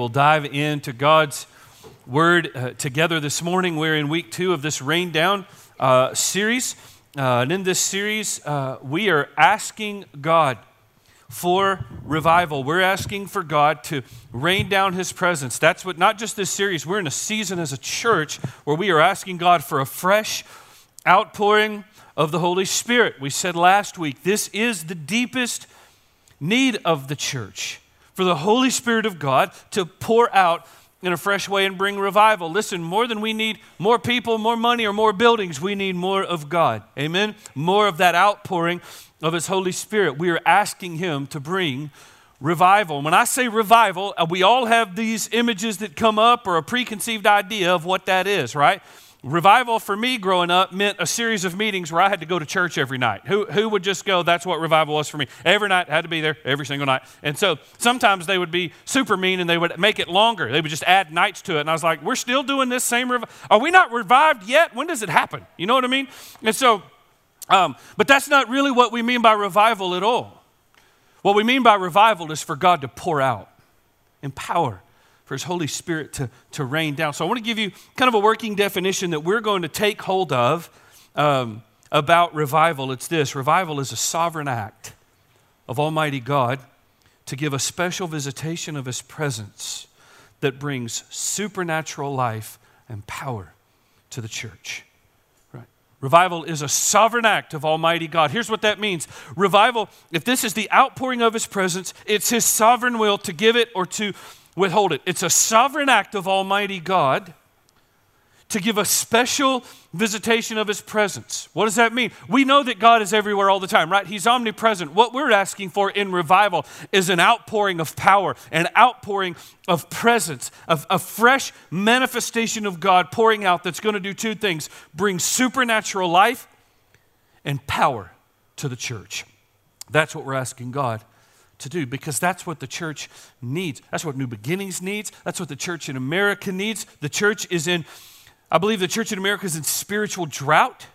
will dive into God's word uh, together this morning. We're in week two of this Rain Down uh, series. Uh, and in this series, uh, we are asking God for revival. We're asking for God to rain down his presence. That's what, not just this series, we're in a season as a church where we are asking God for a fresh outpouring of the Holy Spirit. We said last week, this is the deepest need of the church for the Holy Spirit of God to pour out in a fresh way and bring revival. Listen, more than we need more people, more money, or more buildings, we need more of God. Amen? More of that outpouring of His Holy Spirit. We are asking Him to bring revival. When I say revival, uh, we all have these images that come up or a preconceived idea of what that is, right? Revival for me growing up meant a series of meetings where I had to go to church every night. Who, who would just go? That's what revival was for me. Every night, had to be there every single night. And so sometimes they would be super mean and they would make it longer. They would just add nights to it. And I was like, we're still doing this same revival. Are we not revived yet? When does it happen? You know what I mean? And so, um, but that's not really what we mean by revival at all. What we mean by revival is for God to pour out in power for His Holy Spirit to, to rain down. So I want to give you kind of a working definition that we're going to take hold of um, about revival. It's this revival is a sovereign act of Almighty God to give a special visitation of His presence that brings supernatural life and power to the church. Revival is a sovereign act of Almighty God. Here's what that means Revival, if this is the outpouring of His presence, it's His sovereign will to give it or to withhold it. It's a sovereign act of Almighty God to give a special visitation of His presence. What does that mean? We know that God is everywhere all the time, right? He's omnipresent. What we're asking for in revival is an outpouring of power, an outpouring of presence, of a fresh manifestation of God pouring out that's going to do two things bring supernatural life and power to the church. That's what we're asking God to do because that's what the church needs. That's what New Beginnings needs. That's what the church in America needs. The church is in, I believe the church in America is in spiritual drought.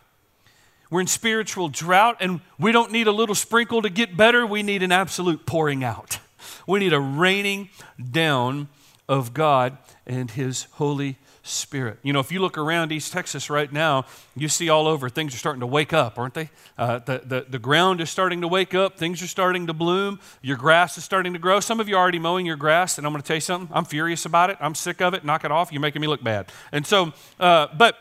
We're in spiritual drought, and we don't need a little sprinkle to get better. We need an absolute pouring out. We need a raining down of God and His Holy Spirit. You know, if you look around East Texas right now, you see all over things are starting to wake up, aren't they? Uh, the, the, the ground is starting to wake up, things are starting to bloom, your grass is starting to grow. Some of you are already mowing your grass, and I'm going to tell you something. I'm furious about it. I'm sick of it. Knock it off. You're making me look bad. And so, uh, but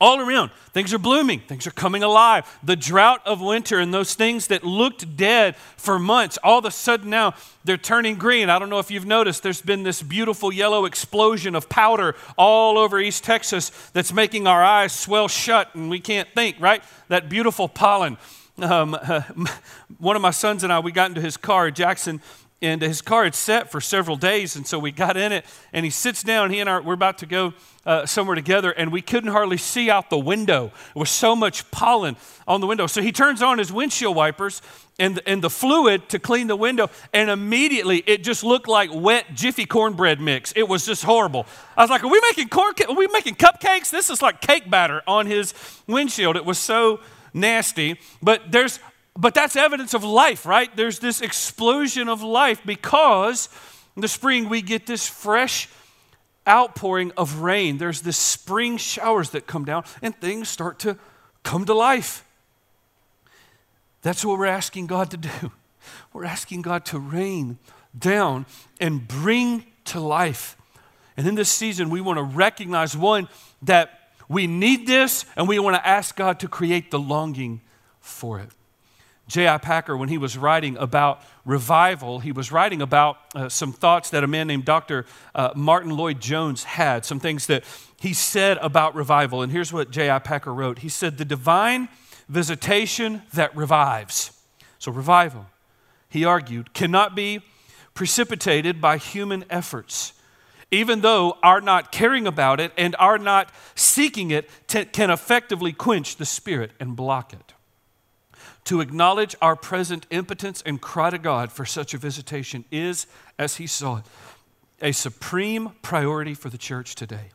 all around. Things are blooming, things are coming alive. The drought of winter and those things that looked dead for months, all of a sudden now they're turning green. I don't know if you've noticed, there's been this beautiful yellow explosion of powder all over East Texas that's making our eyes swell shut and we can't think, right? That beautiful pollen. Um, uh, one of my sons and I, we got into his car, Jackson and his car had set for several days and so we got in it and he sits down he and I we're about to go uh, somewhere together and we couldn't hardly see out the window. There was so much pollen on the window. So he turns on his windshield wipers and, and the fluid to clean the window and immediately it just looked like wet jiffy cornbread mix. It was just horrible. I was like are we making corn are we making cupcakes? This is like cake batter on his windshield. It was so nasty. But there's but that's evidence of life, right? There's this explosion of life because in the spring we get this fresh outpouring of rain. There's this spring showers that come down and things start to come to life. That's what we're asking God to do. We're asking God to rain down and bring to life. And in this season, we want to recognize one, that we need this, and we want to ask God to create the longing for it. J.I. Packer, when he was writing about revival, he was writing about uh, some thoughts that a man named Dr. Uh, Martyn Lloyd-Jones had, some things that he said about revival. And here's what J.I. Packer wrote He said, The divine visitation that revives. So, revival, he argued, cannot be precipitated by human efforts. Even though our not caring about it and our not seeking it t- can effectively quench the spirit and block it to acknowledge our present impotence and cry to God for such a visitation is, as he saw it, a supreme priority for the church today.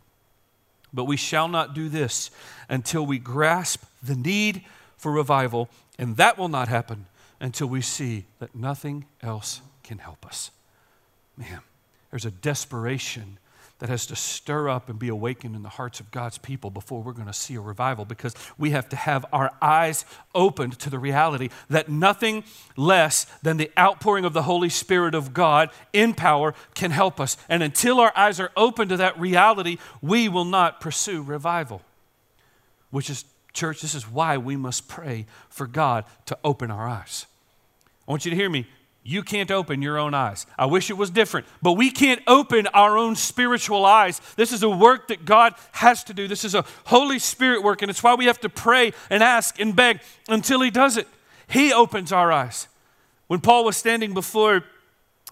But we shall not do this until we grasp the need for revival, and that will not happen until we see that nothing else can help us. Man, There's a desperation that has to stir up and be awakened in the hearts of God's people before we're going to see a revival because we have to have our eyes opened to the reality that nothing less than the outpouring of the Holy Spirit of God in power can help us. And until our eyes are open to that reality, we will not pursue revival. Which is, church, this is why we must pray for God to open our eyes. I want you to hear me. You can't open your own eyes. I wish it was different, but we can't open our own spiritual eyes. This is a work that God has to do. This is a Holy Spirit work, and it's why we have to pray and ask and beg until He does it. He opens our eyes. When Paul was standing before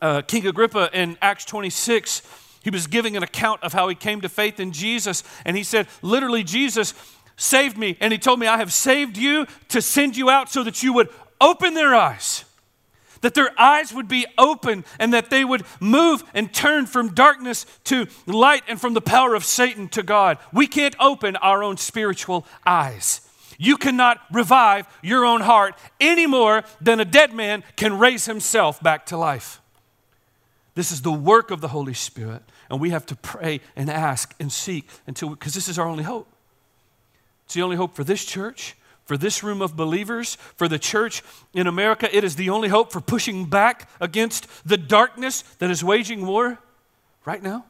uh, King Agrippa in Acts 26, he was giving an account of how he came to faith in Jesus, and he said, literally, Jesus saved me, and he told me, I have saved you to send you out so that you would open their eyes that their eyes would be open and that they would move and turn from darkness to light and from the power of Satan to God. We can't open our own spiritual eyes. You cannot revive your own heart any more than a dead man can raise himself back to life. This is the work of the Holy Spirit, and we have to pray and ask and seek until because this is our only hope. It's the only hope for this church for this room of believers, for the church in America. It is the only hope for pushing back against the darkness that is waging war right now.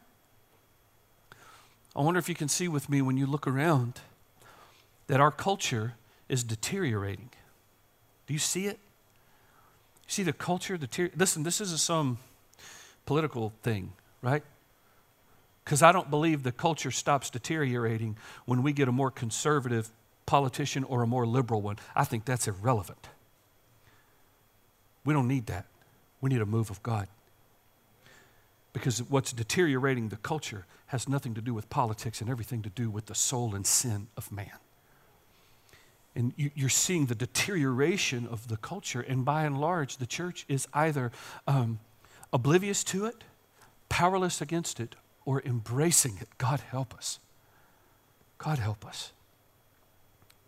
I wonder if you can see with me when you look around that our culture is deteriorating. Do you see it? You see the culture deteriorate? Listen, this isn't some political thing, right? Because I don't believe the culture stops deteriorating when we get a more conservative politician or a more liberal one. I think that's irrelevant. We don't need that. We need a move of God. Because what's deteriorating the culture has nothing to do with politics and everything to do with the soul and sin of man. And you're seeing the deterioration of the culture, and by and large, the church is either um, oblivious to it, powerless against it, or embracing it. God help us. God help us.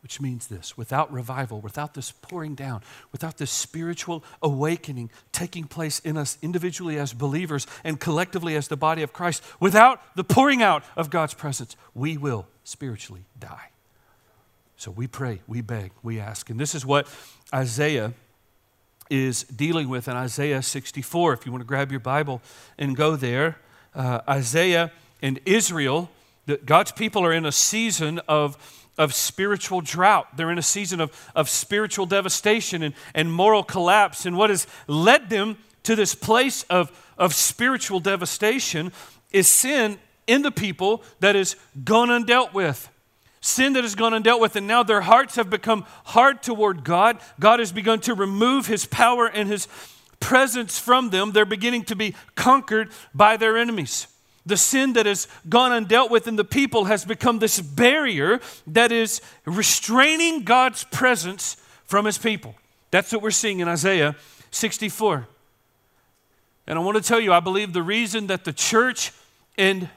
Which means this without revival, without this pouring down, without this spiritual awakening taking place in us individually as believers and collectively as the body of Christ, without the pouring out of God's presence, we will spiritually die. So we pray, we beg, we ask. And this is what Isaiah is dealing with in Isaiah 64. If you want to grab your Bible and go there, uh, Isaiah and Israel, the, God's people are in a season of of spiritual drought. They're in a season of, of spiritual devastation and, and moral collapse. And what has led them to this place of, of spiritual devastation is sin in the people that is gone undealt with. Sin that has gone undealt with, and now their hearts have become hard toward God. God has begun to remove his power and his presence from them. They're beginning to be conquered by their enemies the sin that has gone undealt with in the people has become this barrier that is restraining God's presence from his people. That's what we're seeing in Isaiah 64. And I want to tell you, I believe the reason that the church and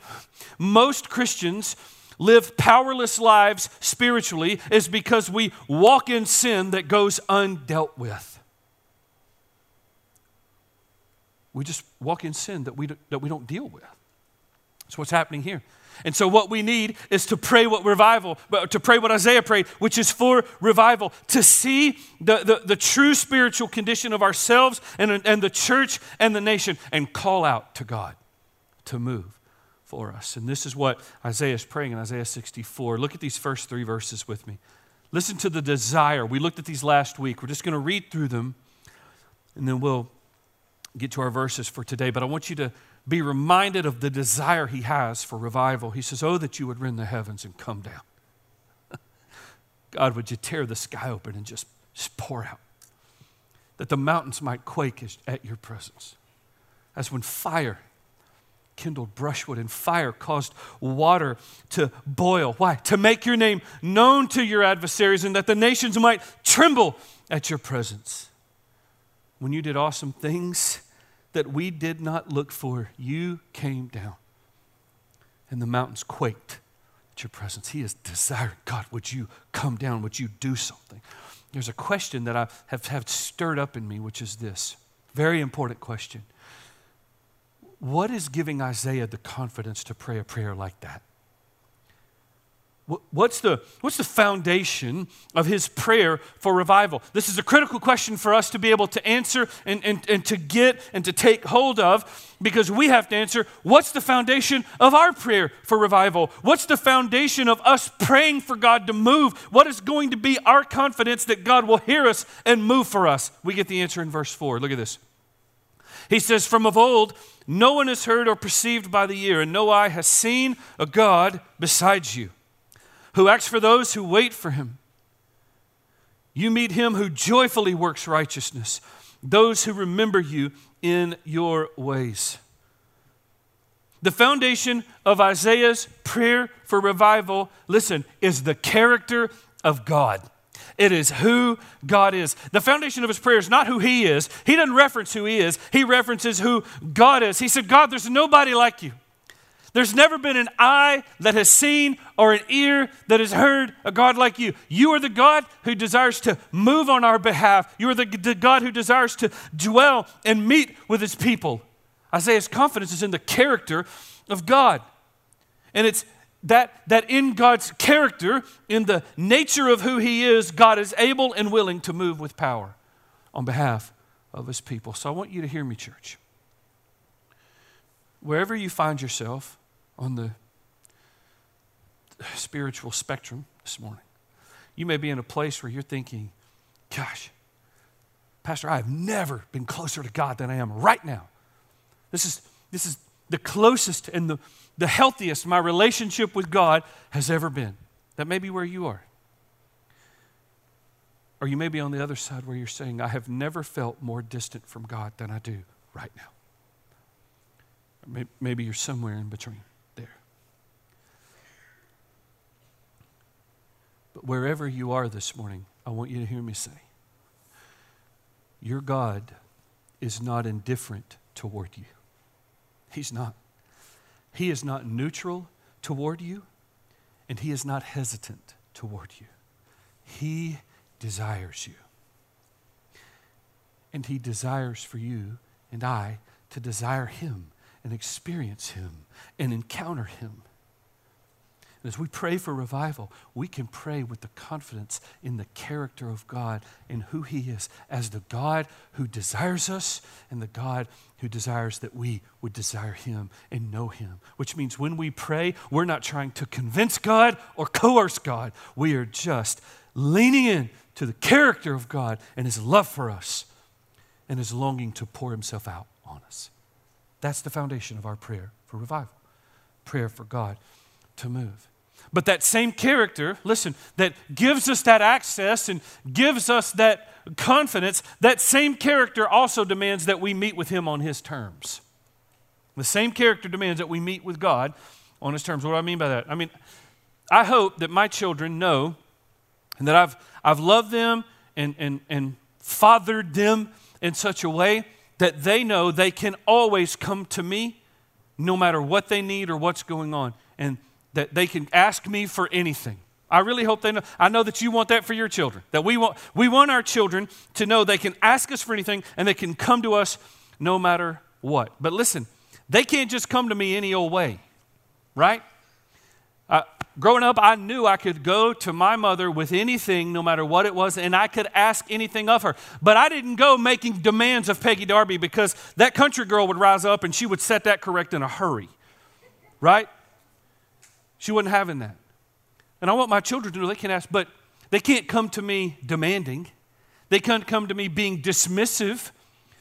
most Christians live powerless lives spiritually is because we walk in sin that goes undealt with. We just walk in sin that we, that we don't deal with. That's what's happening here. And so, what we need is to pray what revival, to pray what Isaiah prayed, which is for revival, to see the, the, the true spiritual condition of ourselves and, and the church and the nation, and call out to God to move for us. And this is what Isaiah is praying in Isaiah 64. Look at these first three verses with me. Listen to the desire. We looked at these last week. We're just going to read through them, and then we'll get to our verses for today. But I want you to be reminded of the desire he has for revival. He says, Oh, that you would rend the heavens and come down. God, would you tear the sky open and just, just pour out? That the mountains might quake at your presence. As when fire kindled brushwood and fire caused water to boil. Why? To make your name known to your adversaries and that the nations might tremble at your presence. When you did awesome things, that we did not look for, you came down. And the mountains quaked at your presence. He is desiring, God, would you come down? Would you do something? There's a question that I have, have stirred up in me, which is this very important question. what is giving Isaiah the confidence to pray a prayer like that? What's the, what's the foundation of his prayer for revival? This is a critical question for us to be able to answer and, and, and to get and to take hold of because we have to answer what's the foundation of our prayer for revival? What's the foundation of us praying for God to move? What is going to be our confidence that God will hear us and move for us? We get the answer in verse 4. Look at this. He says, From of old, no one has heard or perceived by the ear, and no eye has seen a God besides you who acts for those who wait for him. You meet him who joyfully works righteousness, those who remember you in your ways. The foundation of Isaiah's prayer for revival, listen, is the character of God. It is who God is. The foundation of his prayer is not who he is. He doesn't reference who he is, he references who God is. He said, God, there's nobody like you. There's never been an eye that has seen or an ear that has heard a God like you. You are the God who desires to move on our behalf. You are the, the God who desires to dwell and meet with his people. Isaiah's confidence is in the character of God. And it's that, that in God's character, in the nature of who he is, God is able and willing to move with power on behalf of his people. So I want you to hear me, church. Wherever you find yourself, on the spiritual spectrum this morning. You may be in a place where you're thinking, gosh, Pastor, I have never been closer to God than I am right now. This is, this is the closest and the, the healthiest my relationship with God has ever been. That may be where you are. Or you may be on the other side where you're saying, I have never felt more distant from God than I do right now. Maybe you're somewhere in between. But wherever you are this morning, I want you to hear me say, Your God is not indifferent toward you. He's not. He is not neutral toward you, and He is not hesitant toward you. He desires you. And He desires for you and I to desire Him and experience Him and encounter Him. And as we pray for revival, we can pray with the confidence in the character of God and who He is as the God who desires us and the God who desires that we would desire Him and know Him. Which means when we pray, we're not trying to convince God or coerce God. We are just leaning in to the character of God and His love for us and His longing to pour Himself out on us. That's the foundation of our prayer for revival, prayer for God to move. But that same character, listen, that gives us that access and gives us that confidence, that same character also demands that we meet with Him on His terms. The same character demands that we meet with God on His terms. What do I mean by that? I mean, I hope that my children know and that I've, I've loved them and, and, and fathered them in such a way that they know they can always come to me no matter what they need or what's going on. And that they can ask me for anything. I really hope they know. I know that you want that for your children. That we want we want our children to know they can ask us for anything and they can come to us no matter what. But listen, they can't just come to me any old way, right? Uh, growing up, I knew I could go to my mother with anything, no matter what it was, and I could ask anything of her. But I didn't go making demands of Peggy Darby because that country girl would rise up and she would set that correct in a hurry, right? She wasn't having that. And I want my children to know they can ask, but they can't come to me demanding. They can't come to me being dismissive,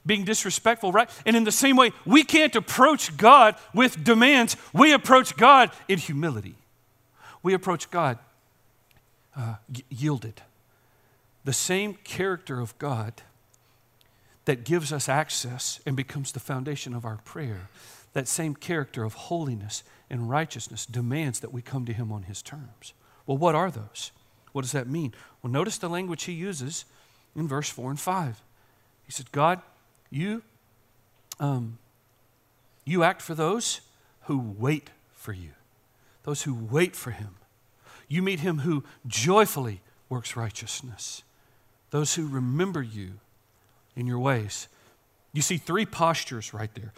being disrespectful, right? And in the same way, we can't approach God with demands. We approach God in humility. We approach God uh, yielded. The same character of God that gives us access and becomes the foundation of our prayer, that same character of holiness and righteousness demands that we come to him on his terms. Well, what are those? What does that mean? Well, notice the language he uses in verse 4 and 5. He said, God, you, um, you act for those who wait for you, those who wait for him. You meet him who joyfully works righteousness, those who remember you in your ways. You see three postures right there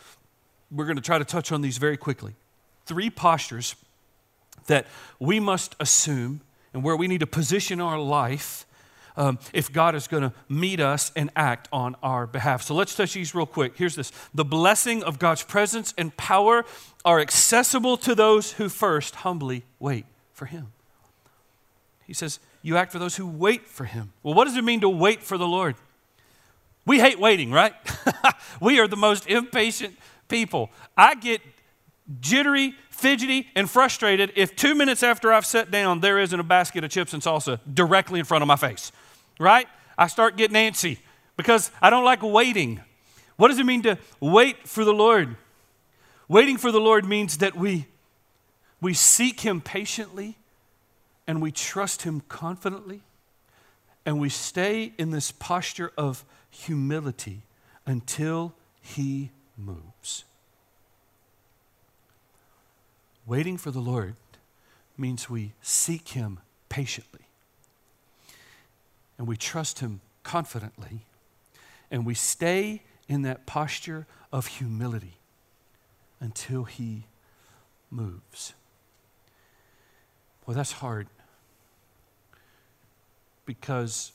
we're going to try to touch on these very quickly. Three postures that we must assume and where we need to position our life um, if God is going to meet us and act on our behalf. So let's touch these real quick. Here's this The blessing of God's presence and power are accessible to those who first humbly wait for Him. He says, You act for those who wait for Him. Well, what does it mean to wait for the Lord? We hate waiting, right? we are the most impatient people. I get jittery, fidgety, and frustrated if two minutes after I've sat down, there isn't a basket of chips and salsa directly in front of my face, right? I start getting antsy because I don't like waiting. What does it mean to wait for the Lord? Waiting for the Lord means that we, we seek Him patiently and we trust Him confidently and we stay in this posture of humility until He moves. Waiting for the Lord means we seek Him patiently and we trust Him confidently and we stay in that posture of humility until He moves. Well, that's hard because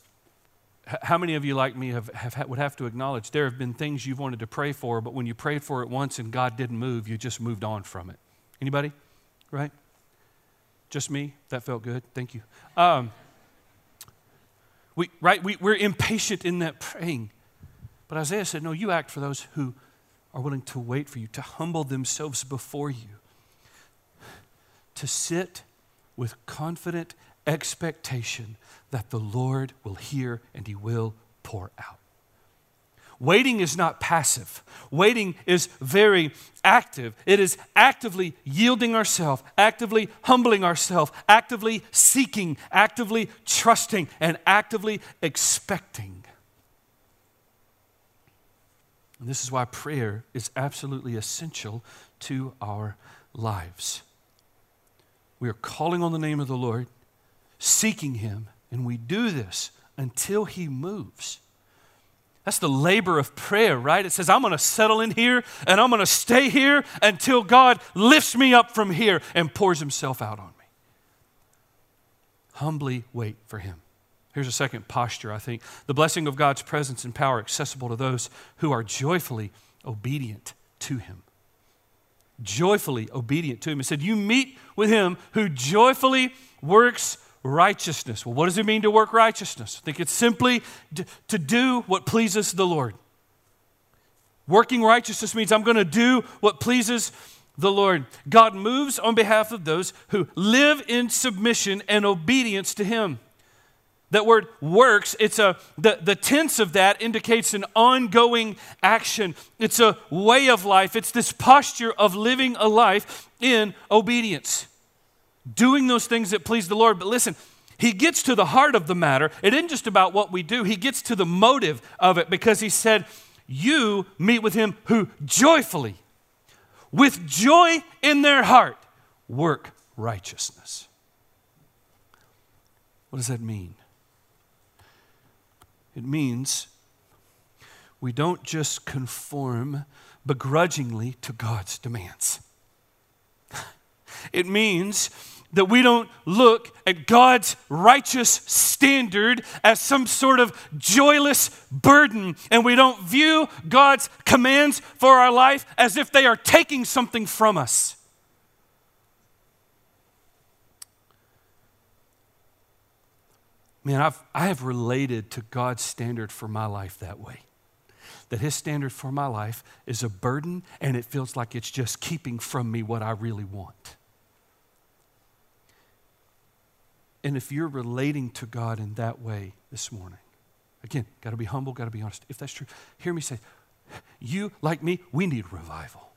how many of you, like me, have, have, would have to acknowledge there have been things you've wanted to pray for, but when you prayed for it once and God didn't move, you just moved on from it? Anybody? Right? Just me? That felt good. Thank you. Um, we, right? We, we're impatient in that praying. But Isaiah said, No, you act for those who are willing to wait for you, to humble themselves before you, to sit with confident expectation that the Lord will hear and he will pour out. Waiting is not passive. Waiting is very active. It is actively yielding ourselves, actively humbling ourselves, actively seeking, actively trusting, and actively expecting. And this is why prayer is absolutely essential to our lives. We are calling on the name of the Lord, seeking Him, and we do this until He moves. That's the labor of prayer, right? It says, I'm going to settle in here and I'm going to stay here until God lifts me up from here and pours Himself out on me. Humbly wait for Him. Here's a second posture, I think. The blessing of God's presence and power accessible to those who are joyfully obedient to Him. Joyfully obedient to Him. He said, You meet with Him who joyfully works righteousness. Well, what does it mean to work righteousness? I think it's simply to do what pleases the Lord. Working righteousness means I'm going to do what pleases the Lord. God moves on behalf of those who live in submission and obedience to Him. That word works, it's a the, the tense of that indicates an ongoing action. It's a way of life. It's this posture of living a life in obedience doing those things that please the Lord. But listen, he gets to the heart of the matter. It isn't just about what we do, he gets to the motive of it because he said, You meet with him who joyfully, with joy in their heart, work righteousness. What does that mean? It means we don't just conform begrudgingly to God's demands. It means that we don't look at God's righteous standard as some sort of joyless burden, and we don't view God's commands for our life as if they are taking something from us. Man, I've, I have related to God's standard for my life that way. That His standard for my life is a burden, and it feels like it's just keeping from me what I really want. And if you're relating to God in that way this morning, again, got to be humble, got to be honest. If that's true, hear me say, you, like me, we need revival.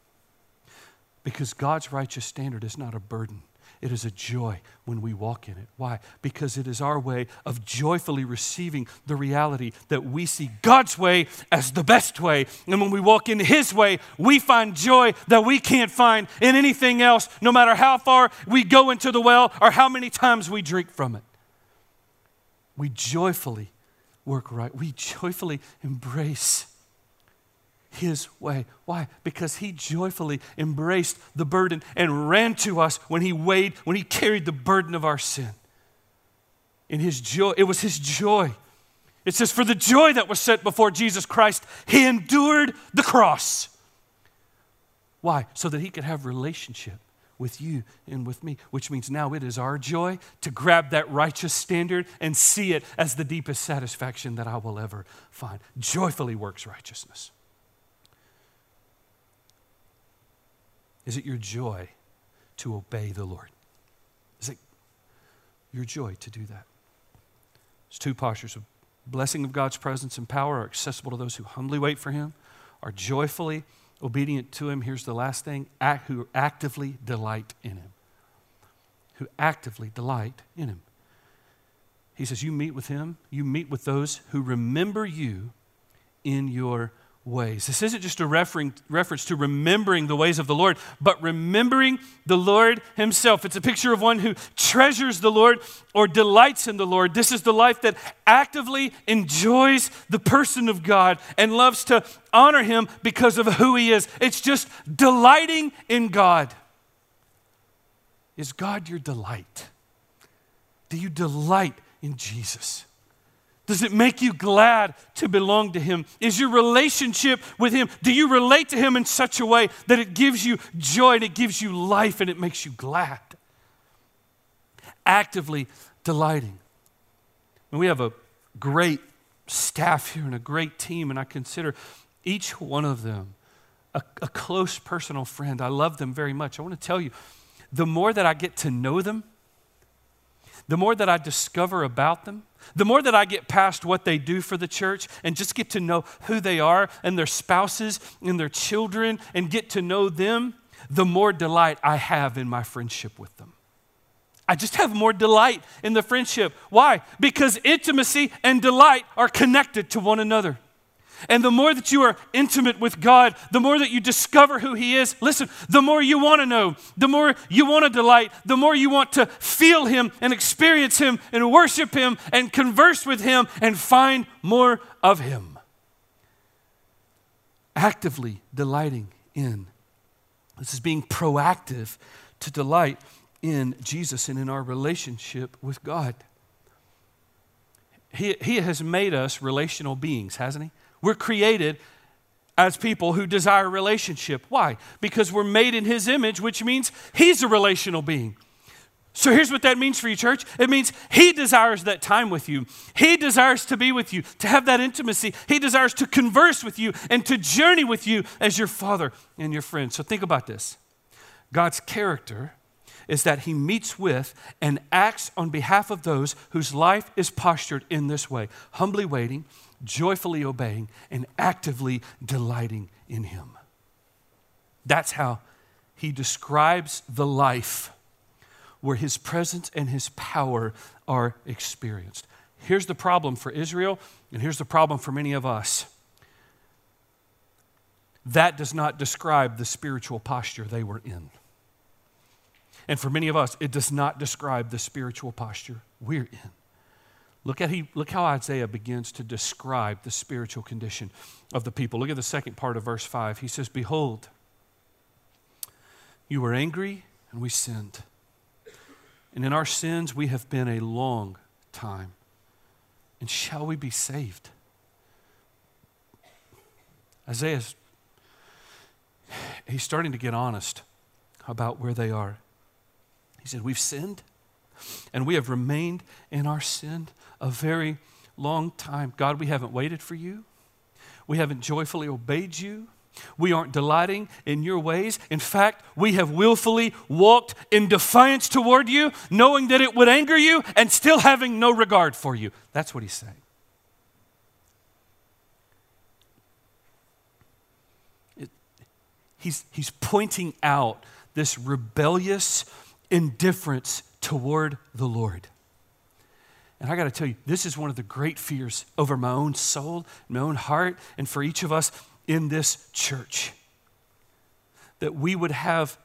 Because God's righteous standard is not a burden, it is a joy when we walk in it. Why? Because it is our way of joyfully receiving the reality that we see God's way as the best way. And when we walk in His way, we find joy that we can't find in anything else, no matter how far we go into the well or how many times we drink from it. We joyfully work right, we joyfully embrace his way. Why? Because he joyfully embraced the burden and ran to us when he weighed, when he carried the burden of our sin. In his joy, it was his joy. It says, For the joy that was set before Jesus Christ, he endured the cross. Why? So that he could have relationship with you and with me, which means now it is our joy to grab that righteous standard and see it as the deepest satisfaction that I will ever find. Joyfully works righteousness. Is it your joy to obey the Lord? Is it your joy to do that? There's two postures of blessing of God's presence and power are accessible to those who humbly wait for Him, are joyfully obedient to Him, here's the last thing, act, who actively delight in Him. Who actively delight in Him. He says, You meet with Him, you meet with those who remember you in your ways. This isn't just a reference to remembering the ways of the Lord, but remembering the Lord Himself. It's a picture of one who treasures the Lord or delights in the Lord. This is the life that actively enjoys the person of God and loves to honor Him because of who He is. It's just delighting in God. Is God your delight? Do you delight in Jesus? Does it make you glad to belong to Him? Is your relationship with Him, do you relate to Him in such a way that it gives you joy and it gives you life and it makes you glad? Actively delighting. And we have a great staff here and a great team, and I consider each one of them a, a close personal friend. I love them very much. I want to tell you, the more that I get to know them, the more that I discover about them, the more that I get past what they do for the church and just get to know who they are and their spouses and their children and get to know them, the more delight I have in my friendship with them. I just have more delight in the friendship. Why? Because intimacy and delight are connected to one another. And the more that you are intimate with God, the more that you discover who He is, listen, the more you want to know, the more you want to delight, the more you want to feel Him and experience Him and worship Him and converse with Him and find more of Him. Actively delighting in. This is being proactive to delight in Jesus and in our relationship with God. He, he has made us relational beings, hasn't He? We're created as people who desire relationship. Why? Because we're made in His image, which means He's a relational being. So here's what that means for you, church. It means He desires that time with you. He desires to be with you, to have that intimacy. He desires to converse with you and to journey with you as your Father and your friend. So think about this God's character is that He meets with and acts on behalf of those whose life is postured in this way humbly waiting joyfully obeying, and actively delighting in Him. That's how He describes the life where His presence and His power are experienced. Here's the problem for Israel, and here's the problem for many of us. That does not describe the spiritual posture they were in. And for many of us, it does not describe the spiritual posture we're in. Look, at he, look how Isaiah begins to describe the spiritual condition of the people. Look at the second part of verse 5. He says, Behold, you were angry and we sinned. And in our sins we have been a long time. And shall we be saved? Isaiah's he's starting to get honest about where they are. He said, We've sinned and we have remained in our sin a very long time. God, we haven't waited for you. We haven't joyfully obeyed you. We aren't delighting in your ways. In fact, we have willfully walked in defiance toward you, knowing that it would anger you and still having no regard for you. That's what he's saying. It, he's, he's pointing out this rebellious indifference toward the Lord. And I got to tell you, this is one of the great fears over my own soul, my own heart, and for each of us in this church. That we would have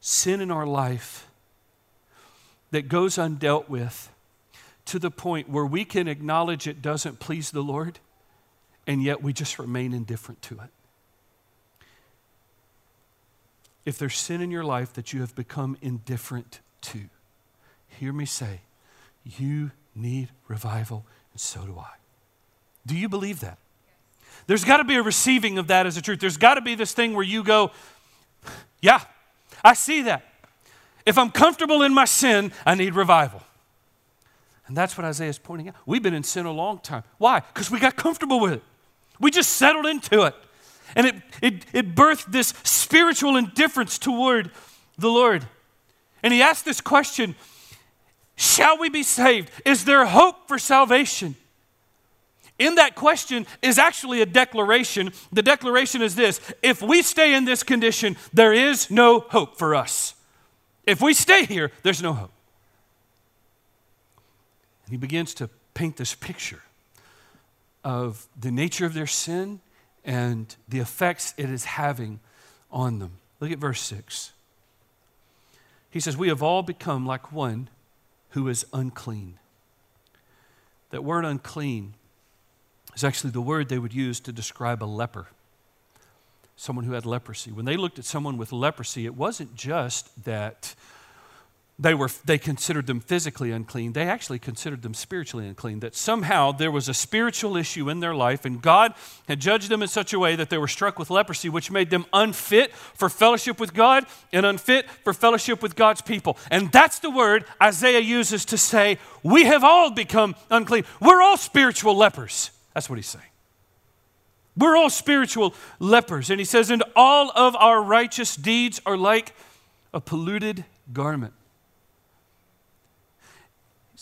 sin in our life that goes undealt with to the point where we can acknowledge it doesn't please the Lord, and yet we just remain indifferent to it. if there's sin in your life that you have become indifferent to, hear me say, you need revival, and so do I. Do you believe that? There's got to be a receiving of that as a truth. There's got to be this thing where you go, yeah, I see that. If I'm comfortable in my sin, I need revival. And that's what Isaiah is pointing out. We've been in sin a long time. Why? Because we got comfortable with it. We just settled into it. And it, it, it birthed this spiritual indifference toward the Lord. And he asked this question Shall we be saved? Is there hope for salvation? In that question is actually a declaration. The declaration is this If we stay in this condition, there is no hope for us. If we stay here, there's no hope. And he begins to paint this picture of the nature of their sin and the effects it is having on them. Look at verse 6. He says, We have all become like one who is unclean. That word unclean is actually the word they would use to describe a leper, someone who had leprosy. When they looked at someone with leprosy, it wasn't just that they, were, they considered them physically unclean, they actually considered them spiritually unclean. That somehow there was a spiritual issue in their life, and God had judged them in such a way that they were struck with leprosy, which made them unfit for fellowship with God and unfit for fellowship with God's people. And that's the word Isaiah uses to say, We have all become unclean. We're all spiritual lepers. That's what he's saying. We're all spiritual lepers. And he says, And all of our righteous deeds are like a polluted garment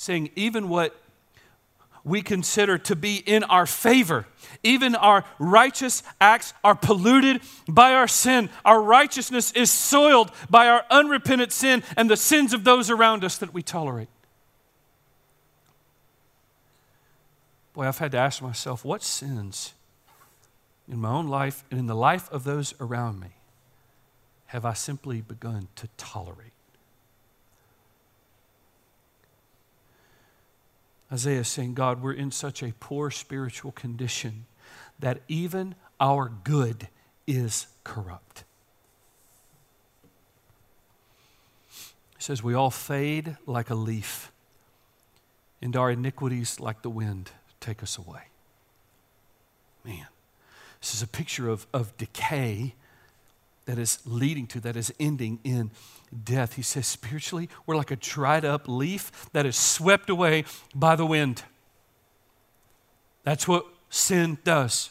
saying, even what we consider to be in our favor, even our righteous acts are polluted by our sin. Our righteousness is soiled by our unrepentant sin and the sins of those around us that we tolerate. Boy, I've had to ask myself, what sins in my own life and in the life of those around me have I simply begun to tolerate? Isaiah is saying, God, we're in such a poor spiritual condition that even our good is corrupt. He says, We all fade like a leaf, and our iniquities, like the wind, take us away. Man, this is a picture of, of decay that is leading to, that is ending in death. He says, spiritually, we're like a dried up leaf that is swept away by the wind. That's what sin does.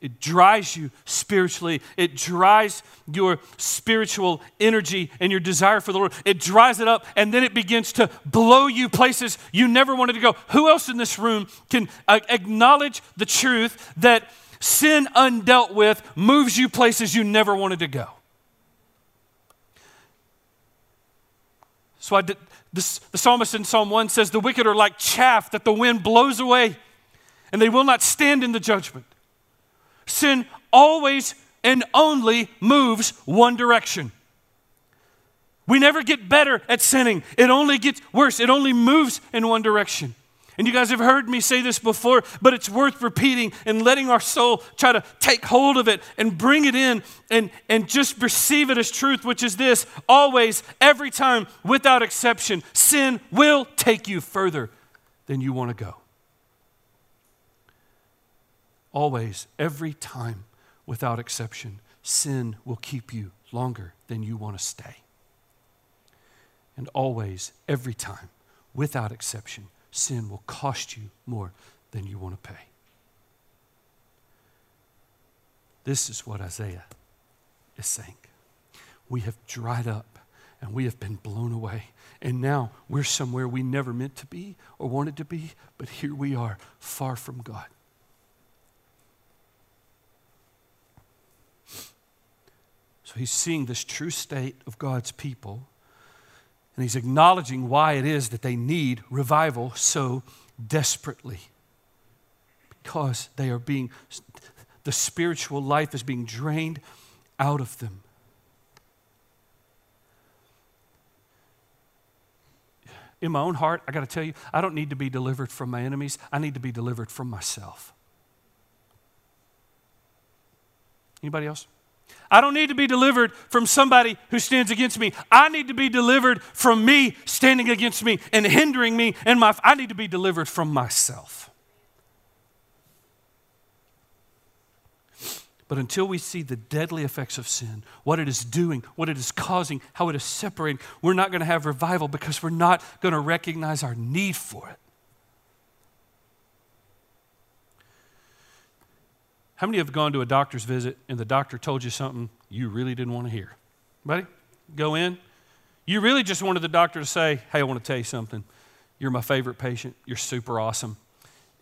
It dries you spiritually. It dries your spiritual energy and your desire for the Lord. It dries it up, and then it begins to blow you places you never wanted to go. Who else in this room can uh, acknowledge the truth that sin undealt with moves you places you never wanted to go? So I did, this, the psalmist in Psalm 1 says, The wicked are like chaff that the wind blows away, and they will not stand in the judgment. Sin always and only moves one direction. We never get better at sinning, it only gets worse, it only moves in one direction. And you guys have heard me say this before, but it's worth repeating and letting our soul try to take hold of it and bring it in and, and just receive it as truth, which is this always, every time, without exception, sin will take you further than you want to go. Always, every time, without exception, sin will keep you longer than you want to stay. And always, every time, without exception, sin will cost you more than you want to pay. This is what Isaiah is saying. We have dried up and we have been blown away. And now we're somewhere we never meant to be or wanted to be, but here we are, far from God. So he's seeing this true state of God's people and he's acknowledging why it is that they need revival so desperately. Because they are being, the spiritual life is being drained out of them. In my own heart, I got to tell you, I don't need to be delivered from my enemies. I need to be delivered from myself. Anybody else? I don't need to be delivered from somebody who stands against me. I need to be delivered from me standing against me and hindering me and my I need to be delivered from myself. But until we see the deadly effects of sin, what it is doing, what it is causing, how it is separating, we're not going to have revival because we're not going to recognize our need for it. How many have gone to a doctor's visit and the doctor told you something you really didn't want to hear? Buddy, go in. You really just wanted the doctor to say, Hey, I want to tell you something. You're my favorite patient. You're super awesome.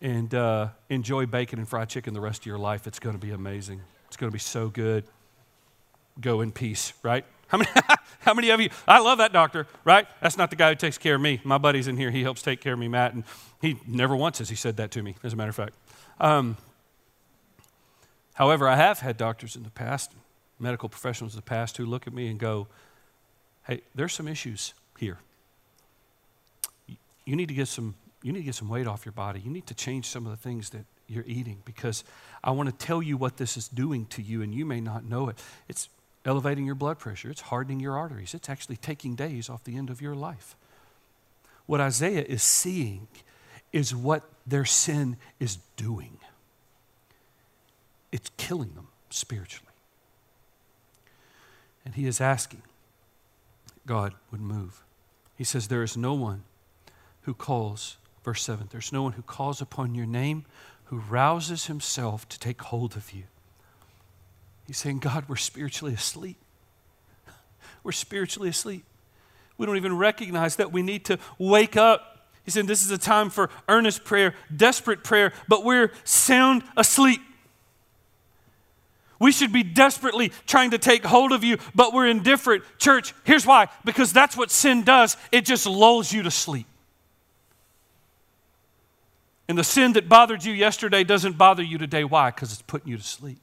And uh, enjoy bacon and fried chicken the rest of your life. It's going to be amazing. It's going to be so good. Go in peace, right? How many, how many of you? I love that doctor, right? That's not the guy who takes care of me. My buddy's in here. He helps take care of me, Matt. And he never once has he said that to me, as a matter of fact. Um, However, I have had doctors in the past, medical professionals in the past, who look at me and go, hey, there's some issues here. You need to get some, you need to get some weight off your body. You need to change some of the things that you're eating because I want to tell you what this is doing to you and you may not know it. It's elevating your blood pressure, it's hardening your arteries, it's actually taking days off the end of your life. What Isaiah is seeing is what their sin is doing it's killing them spiritually. And he is asking God would move. He says, There is no one who calls, verse 7, there's no one who calls upon your name who rouses himself to take hold of you. He's saying, God, we're spiritually asleep. We're spiritually asleep. We don't even recognize that we need to wake up. He said, This is a time for earnest prayer, desperate prayer, but we're sound asleep. We should be desperately trying to take hold of you, but we're indifferent. Church, here's why because that's what sin does it just lulls you to sleep. And the sin that bothered you yesterday doesn't bother you today. Why? Because it's putting you to sleep.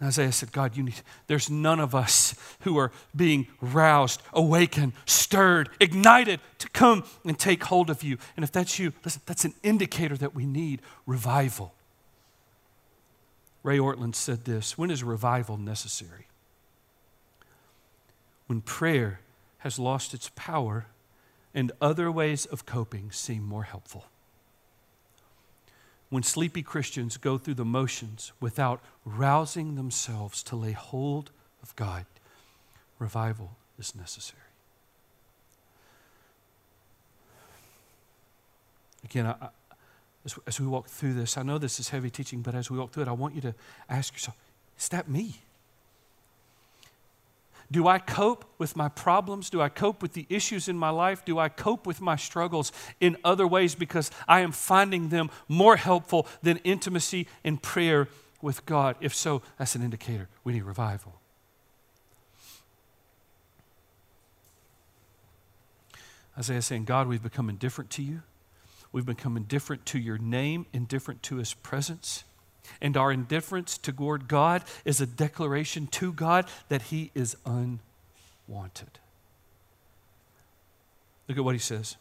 And Isaiah said, God, you need, there's none of us who are being roused, awakened, stirred, ignited to come and take hold of you. And if that's you, listen, that's an indicator that we need revival. Ray Ortlund said this When is revival necessary? When prayer has lost its power and other ways of coping seem more helpful. When sleepy Christians go through the motions without rousing themselves to lay hold of God, revival is necessary. Again, I, as, as we walk through this, I know this is heavy teaching, but as we walk through it, I want you to ask yourself is that me? Do I cope with my problems? Do I cope with the issues in my life? Do I cope with my struggles in other ways because I am finding them more helpful than intimacy and prayer with God? If so, that's an indicator we need revival. Isaiah saying, God, we've become indifferent to you. We've become indifferent to your name, indifferent to his presence. And our indifference toward God is a declaration to God that he is unwanted. Look at what he says.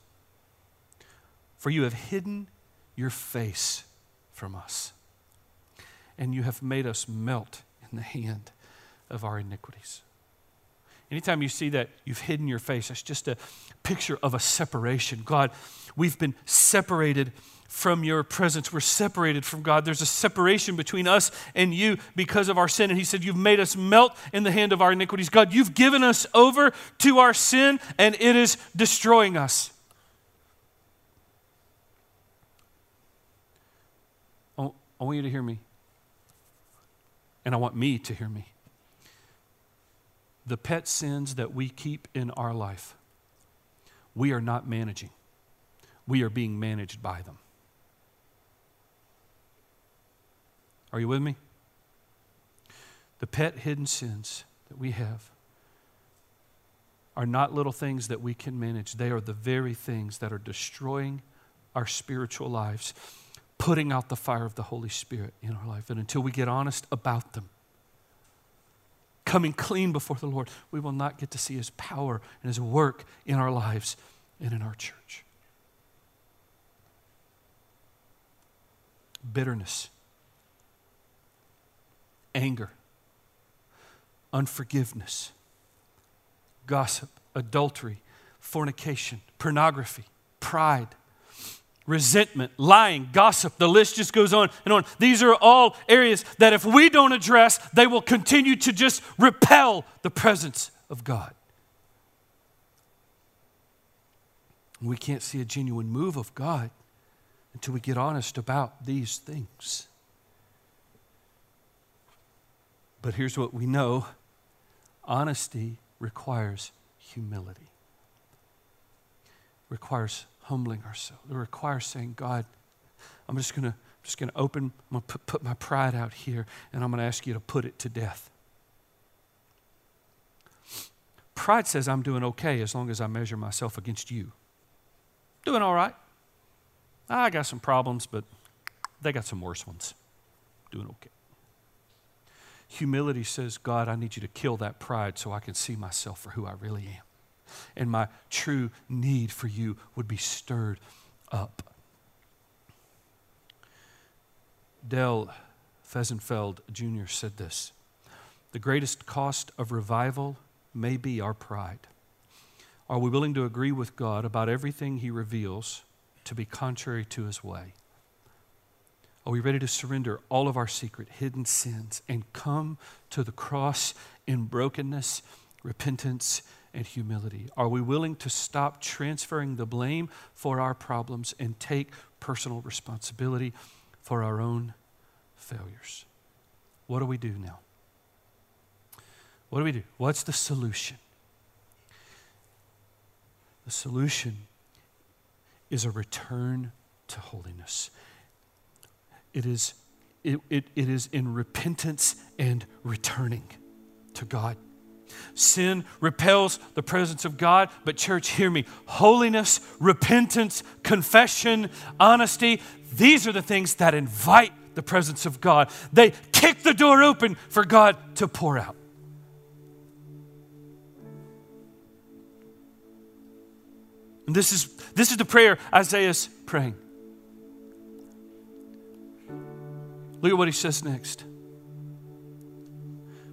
For you have hidden your face from us, and you have made us melt in the hand of our iniquities. Anytime you see that you've hidden your face, that's just a picture of a separation. God, we've been separated from your presence. We're separated from God. There's a separation between us and you because of our sin. And He said, You've made us melt in the hand of our iniquities. God, you've given us over to our sin, and it is destroying us. I want you to hear me. And I want me to hear me the pet sins that we keep in our life, we are not managing. We are being managed by them. Are you with me? The pet hidden sins that we have are not little things that we can manage. They are the very things that are destroying our spiritual lives, putting out the fire of the Holy Spirit in our life. And until we get honest about them, coming clean before the Lord, we will not get to see His power and His work in our lives and in our church. Bitterness. anger, unforgiveness, gossip, adultery, fornication, pornography, pride, resentment, lying, gossip. The list just goes on and on. These are all areas that if we don't address, they will continue to just repel the presence of God. We can't see a genuine move of God until we get honest about these things. But here's what we know honesty requires humility, requires humbling ourselves. It requires saying, God, I'm just going to just going to open, I'm going to put, put my pride out here, and I'm going to ask you to put it to death. Pride says I'm doing okay as long as I measure myself against you. Doing all right. I got some problems, but they got some worse ones. Doing okay. Humility says, God, I need you to kill that pride so I can see myself for who I really am and my true need for you would be stirred up. Del Fehsenfeld Jr. said this The greatest cost of revival may be our pride. Are we willing to agree with God about everything He reveals to be contrary to His way? Are we ready to surrender all of our secret, hidden sins and come to the cross in brokenness, repentance, and humility? Are we willing to stop transferring the blame for our problems and take personal responsibility for our own failures? What do we do now? What do we do? What's the solution? The solution is a return to holiness. It is, it, it, it is in repentance and returning to God. Sin repels the presence of God, but, church, hear me. Holiness, repentance, confession, honesty, these are the things that invite the presence of God. They kick the door open for God to pour out. And this is, this is the prayer Isaiah's praying. Look at what he says next.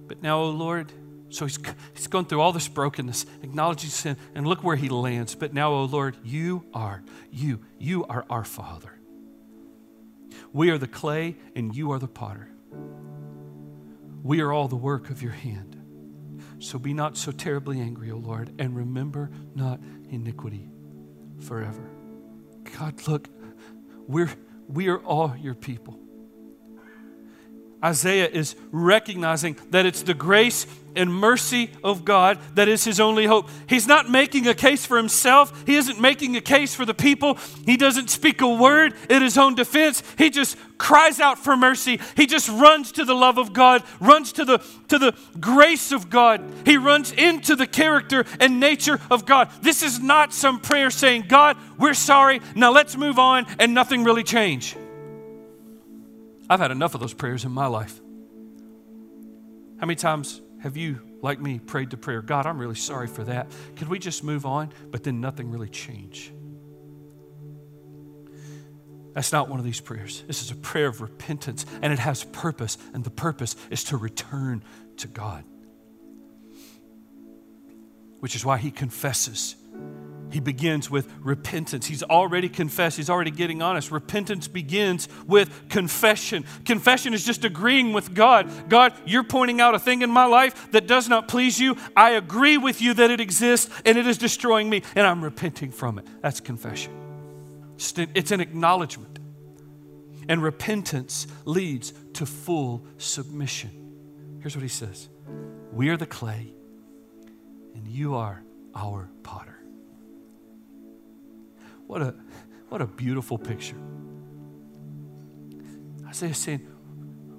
But now, O Lord, so he's, he's gone through all this brokenness, acknowledging sin, and look where he lands. But now, oh Lord, you are, you, you are our Father. We are the clay, and you are the potter. We are all the work of your hand. So be not so terribly angry, O Lord, and remember not iniquity forever. God, look, we're, we are all your people. Isaiah is recognizing that it's the grace and mercy of God that is his only hope. He's not making a case for himself. He isn't making a case for the people. He doesn't speak a word in his own defense. He just cries out for mercy. He just runs to the love of God, runs to the to the grace of God. He runs into the character and nature of God. This is not some prayer saying, "God, we're sorry. Now let's move on and nothing really change." I've had enough of those prayers in my life. How many times have you, like me, prayed the prayer, God, I'm really sorry for that. Could we just move on? But then nothing really changed. That's not one of these prayers. This is a prayer of repentance, and it has purpose, and the purpose is to return to God. Which is why he confesses he begins with repentance. He's already confessed, he's already getting honest. Repentance begins with confession. Confession is just agreeing with God. God, you're pointing out a thing in my life that does not please you. I agree with you that it exists and it is destroying me, and I'm repenting from it. That's confession. It's an acknowledgement. And repentance leads to full submission. Here's what he says We are the clay, and you are our potter. What a, what a beautiful picture. Isaiah saying,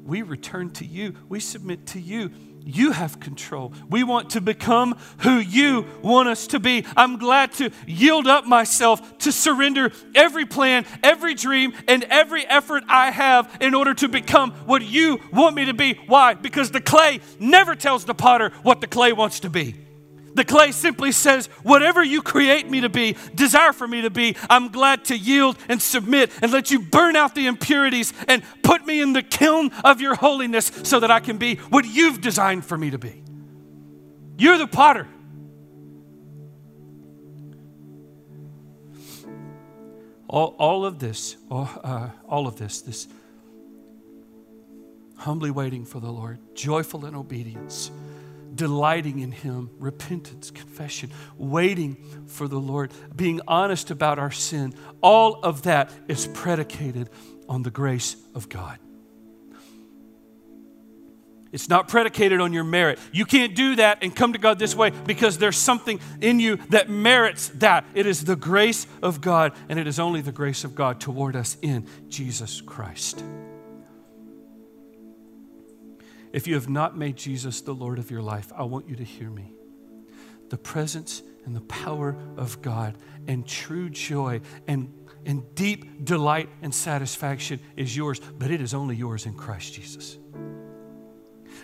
We return to you, we submit to you. You have control. We want to become who you want us to be. I'm glad to yield up myself to surrender every plan, every dream, and every effort I have in order to become what you want me to be. Why? Because the clay never tells the potter what the clay wants to be. The clay simply says, Whatever you create me to be, desire for me to be, I'm glad to yield and submit and let you burn out the impurities and put me in the kiln of your holiness so that I can be what you've designed for me to be. You're the potter. All, all of this, all, uh, all of this, this humbly waiting for the Lord, joyful in obedience delighting in Him, repentance, confession, waiting for the Lord, being honest about our sin, all of that is predicated on the grace of God. It's not predicated on your merit. You can't do that and come to God this way because there's something in you that merits that. It is the grace of God, and it is only the grace of God toward us in Jesus Christ. If you have not made Jesus the Lord of your life, I want you to hear me. The presence and the power of God and true joy and, and deep delight and satisfaction is yours, but it is only yours in Christ Jesus.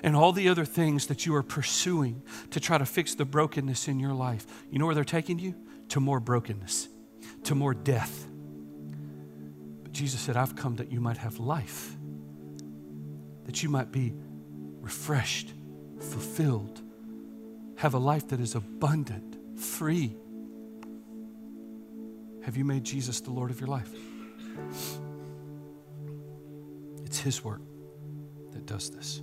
And all the other things that you are pursuing to try to fix the brokenness in your life, you know where they're taking you? To more brokenness, to more death. But Jesus said, I've come that you might have life, that you might be refreshed, fulfilled, have a life that is abundant, free. Have you made Jesus the Lord of your life? It's His work that does this.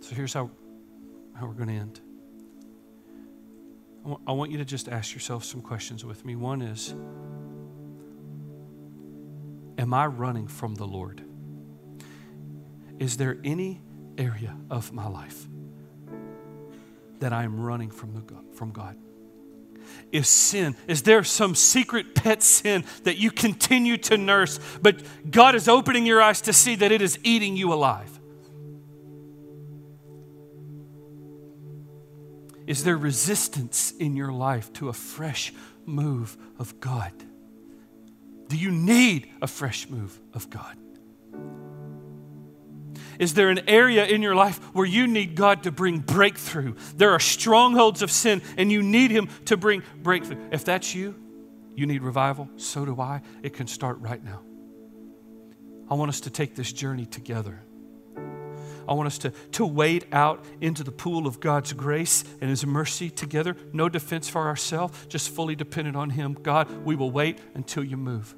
So here's how, how we're going to end. I want you to just ask yourself some questions with me. One is, Am I running from the Lord? Is there any area of my life that I am running from, the from God? Is sin, is there some secret pet sin that you continue to nurse, but God is opening your eyes to see that it is eating you alive? Is there resistance in your life to a fresh move of God? Do you need a fresh move of God? Is there an area in your life where you need God to bring breakthrough? There are strongholds of sin and you need Him to bring breakthrough. If that's you, you need revival. So do I. It can start right now. I want us to take this journey together. I want us to, to wade out into the pool of God's grace and His mercy together. No defense for ourselves, just fully dependent on Him. God, we will wait until you move.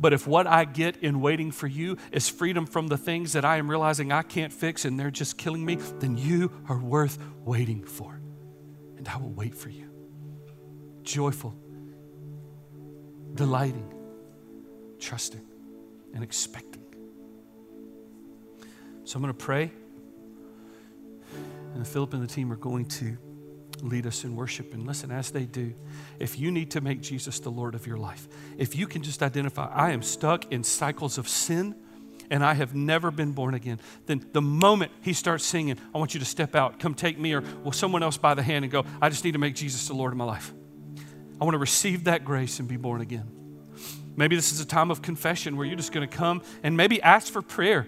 But if what I get in waiting for you is freedom from the things that I am realizing I can't fix and they're just killing me, then you are worth waiting for. And I will wait for you. Joyful, delighting, trusting, and expecting. So I'm going to pray. And Philip and the team are going to lead us in worship. And listen, as they do, if you need to make Jesus the Lord of your life, if you can just identify, I am stuck in cycles of sin and I have never been born again, then the moment he starts singing, I want you to step out, come take me or will someone else by the hand and go, I just need to make Jesus the Lord of my life. I want to receive that grace and be born again. Maybe this is a time of confession where you're just going to come and maybe ask for prayer.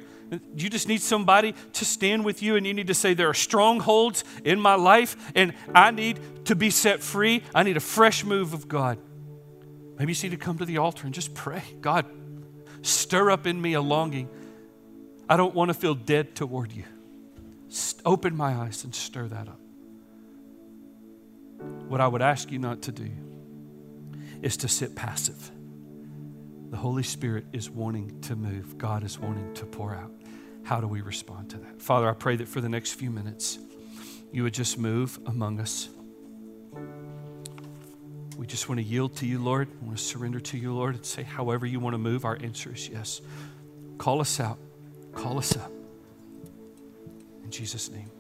You just need somebody to stand with you, and you need to say, There are strongholds in my life, and I need to be set free. I need a fresh move of God. Maybe you need to come to the altar and just pray God, stir up in me a longing. I don't want to feel dead toward you. Open my eyes and stir that up. What I would ask you not to do is to sit passive. The Holy Spirit is wanting to move, God is wanting to pour out. How do we respond to that? Father, I pray that for the next few minutes, you would just move among us. We just want to yield to you, Lord. We want to surrender to you, Lord, and say, however you want to move, our answer is yes. Call us out. Call us up. In Jesus' name.